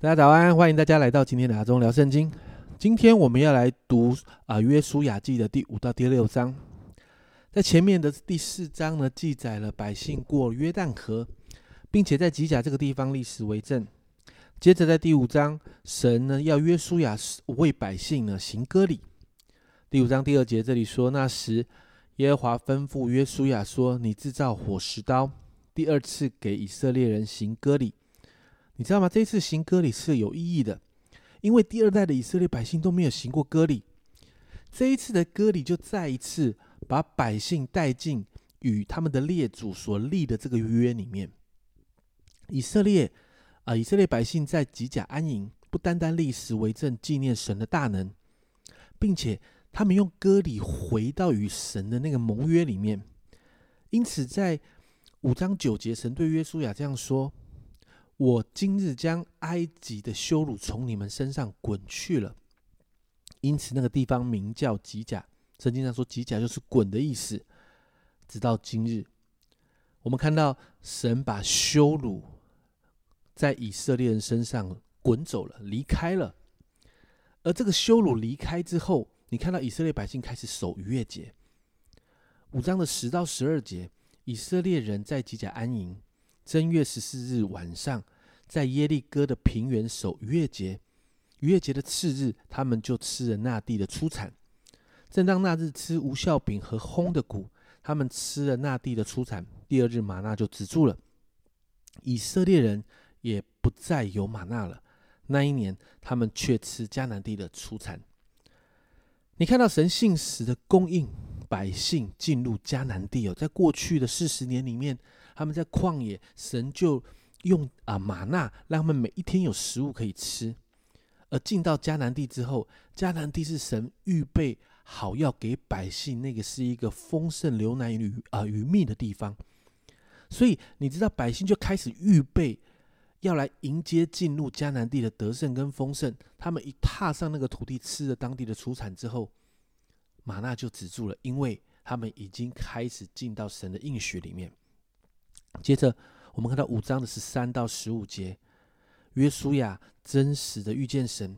大家早安，欢迎大家来到今天的阿中聊圣经。今天我们要来读啊约书亚记的第五到第六章。在前面的第四章呢，记载了百姓过约旦河，并且在吉甲这个地方立石为证。接着在第五章，神呢要约书亚为百姓呢行割礼。第五章第二节这里说，那时耶和华吩咐约书亚说：“你制造火石刀，第二次给以色列人行割礼。”你知道吗？这一次行割礼是有意义的，因为第二代的以色列百姓都没有行过割礼。这一次的割礼就再一次把百姓带进与他们的列祖所立的这个约里面。以色列啊，以色列百姓在吉甲安营，不单单立时为证纪念神的大能，并且他们用割礼回到与神的那个盟约里面。因此，在五章九节，神对约书亚这样说。我今日将埃及的羞辱从你们身上滚去了，因此那个地方名叫吉甲。圣经上说，吉甲就是滚的意思。直到今日，我们看到神把羞辱在以色列人身上滚走了，离开了。而这个羞辱离开之后，你看到以色列百姓开始守逾越节。五章的十到十二节，以色列人在吉甲安营。正月十四日晚上，在耶利哥的平原守逾越节。逾越节的次日，他们就吃了那地的出产。正当那日吃无效饼和烘的谷，他们吃了那地的出产。第二日，玛纳就止住了。以色列人也不再有玛纳了。那一年，他们却吃迦南地的出产。你看到神信实的供应百姓进入迦南地哦，在过去的四十年里面。他们在旷野，神就用啊玛纳让他们每一天有食物可以吃。而进到迦南地之后，迦南地是神预备好要给百姓，那个是一个丰盛流奶与啊与蜜的地方。所以你知道，百姓就开始预备要来迎接进入迦南地的得胜跟丰盛。他们一踏上那个土地，吃了当地的出产之后，玛纳就止住了，因为他们已经开始进到神的应许里面。接着，我们看到五章的十三到十五节，约书亚真实的遇见神，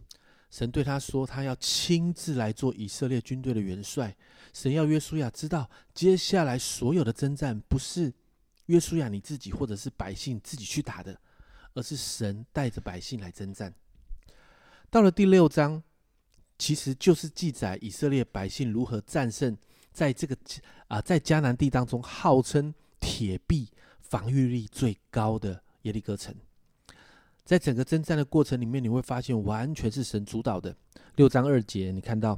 神对他说，他要亲自来做以色列军队的元帅。神要约书亚知道，接下来所有的征战不是约书亚你自己或者是百姓自己去打的，而是神带着百姓来征战。到了第六章，其实就是记载以色列百姓如何战胜在这个啊在迦南地当中号称铁壁。防御力最高的耶利哥城，在整个征战的过程里面，你会发现完全是神主导的。六章二节，你看到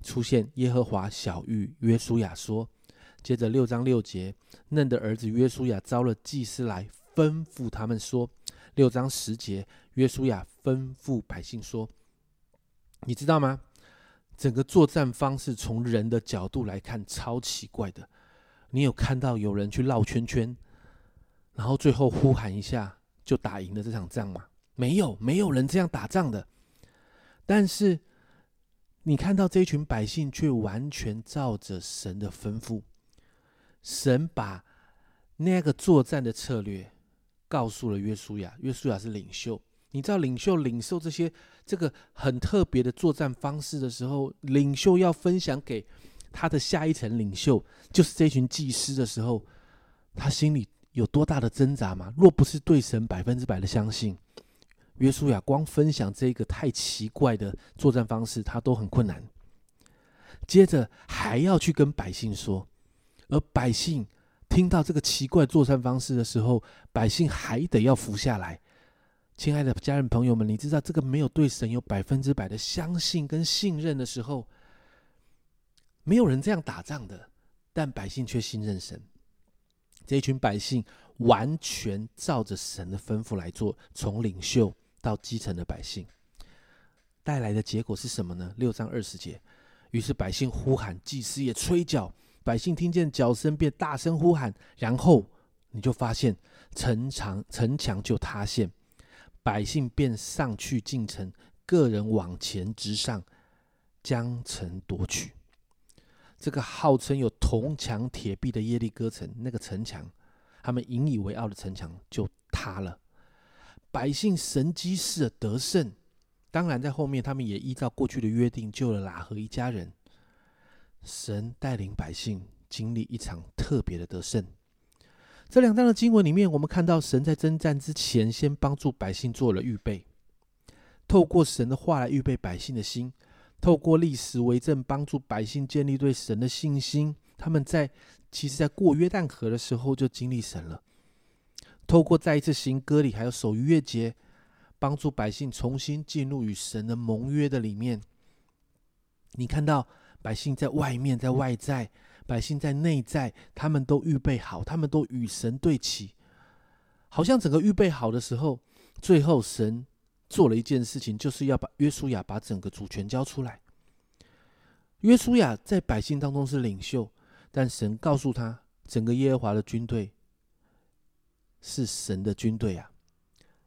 出现耶和华小玉约书亚说，接着六章六节，嫩的儿子约书亚招了祭司来，吩咐他们说。六章十节，约书亚吩咐百姓说，你知道吗？整个作战方式从人的角度来看超奇怪的。你有看到有人去绕圈圈？然后最后呼喊一下就打赢了这场仗吗？没有，没有人这样打仗的。但是你看到这群百姓却完全照着神的吩咐，神把那个作战的策略告诉了约书亚。约书亚是领袖，你知道领袖领受这些这个很特别的作战方式的时候，领袖要分享给他的下一层领袖，就是这群祭司的时候，他心里。有多大的挣扎吗？若不是对神百分之百的相信，约书亚光分享这个太奇怪的作战方式，他都很困难。接着还要去跟百姓说，而百姓听到这个奇怪作战方式的时候，百姓还得要服下来。亲爱的家人朋友们，你知道这个没有对神有百分之百的相信跟信任的时候，没有人这样打仗的，但百姓却信任神。这一群百姓完全照着神的吩咐来做，从领袖到基层的百姓，带来的结果是什么呢？六章二十节，于是百姓呼喊，祭司也吹角，百姓听见角声便大声呼喊，然后你就发现城墙城墙就塌陷，百姓便上去进城，个人往前直上，将城夺取。这个号称有铜墙铁壁的耶利哥城，那个城墙，他们引以为傲的城墙就塌了。百姓神机似的得胜。当然，在后面他们也依照过去的约定救了喇合一家人。神带领百姓经历一场特别的得胜。这两章的经文里面，我们看到神在征战之前，先帮助百姓做了预备，透过神的话来预备百姓的心，透过历史为证，帮助百姓建立对神的信心。他们在其实，在过约旦河的时候就经历神了。透过再一次行割礼，还有守逾越节。帮助百姓重新进入与神的盟约的里面。你看到百姓在外面，在外在；百姓在内在，他们都预备好，他们都与神对齐。好像整个预备好的时候，最后神做了一件事情，就是要把约书亚把整个主权交出来。约书亚在百姓当中是领袖，但神告诉他，整个耶和华的军队是神的军队啊。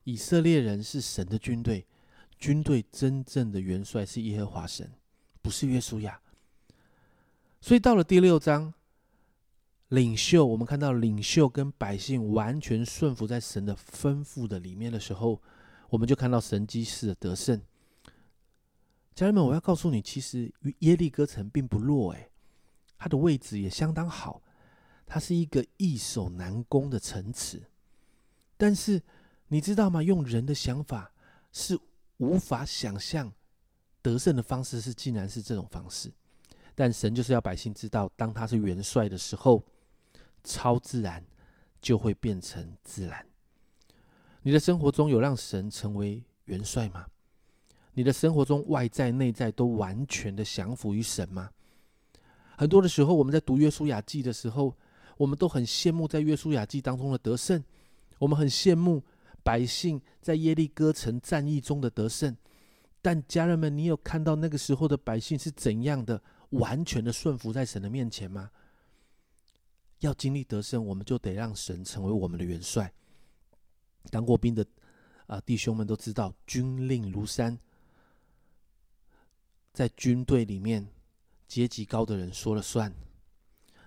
以色列人是神的军队，军队真正的元帅是耶和华神，不是约书亚。所以到了第六章，领袖我们看到领袖跟百姓完全顺服在神的吩咐的里面的时候，我们就看到神机式的得胜。家人们，我要告诉你，其实耶利哥城并不弱，诶，它的位置也相当好，它是一个易守难攻的城池，但是。你知道吗？用人的想法是无法想象得胜的方式是竟然是这种方式，但神就是要百姓知道，当他是元帅的时候，超自然就会变成自然。你的生活中有让神成为元帅吗？你的生活中外在内在都完全的降服于神吗？很多的时候，我们在读约书亚记的时候，我们都很羡慕在约书亚记当中的得胜，我们很羡慕。百姓在耶利哥城战役中的得胜，但家人们，你有看到那个时候的百姓是怎样的完全的顺服在神的面前吗？要经历得胜，我们就得让神成为我们的元帅。当过兵的啊弟兄们都知道，军令如山，在军队里面，阶级高的人说了算。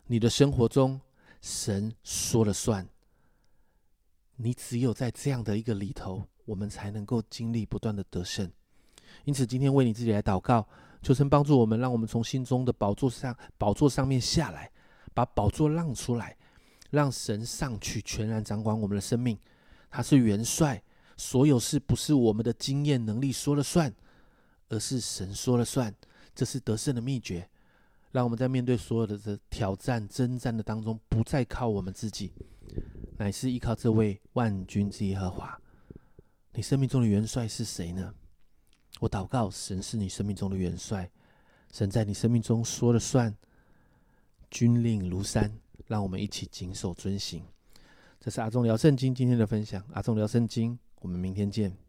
你的生活中，神说了算。你只有在这样的一个里头，我们才能够经历不断的得胜。因此，今天为你自己来祷告，求神帮助我们，让我们从心中的宝座上、宝座上面下来，把宝座让出来，让神上去全然掌管我们的生命。他是元帅，所有事不是我们的经验能力说了算，而是神说了算。这是得胜的秘诀。让我们在面对所有的这挑战、征战的当中，不再靠我们自己。乃是依靠这位万军之耶和华。你生命中的元帅是谁呢？我祷告，神是你生命中的元帅，神在你生命中说了算，军令如山。让我们一起谨守遵行。这是阿忠聊圣经今天的分享。阿忠聊圣经，我们明天见。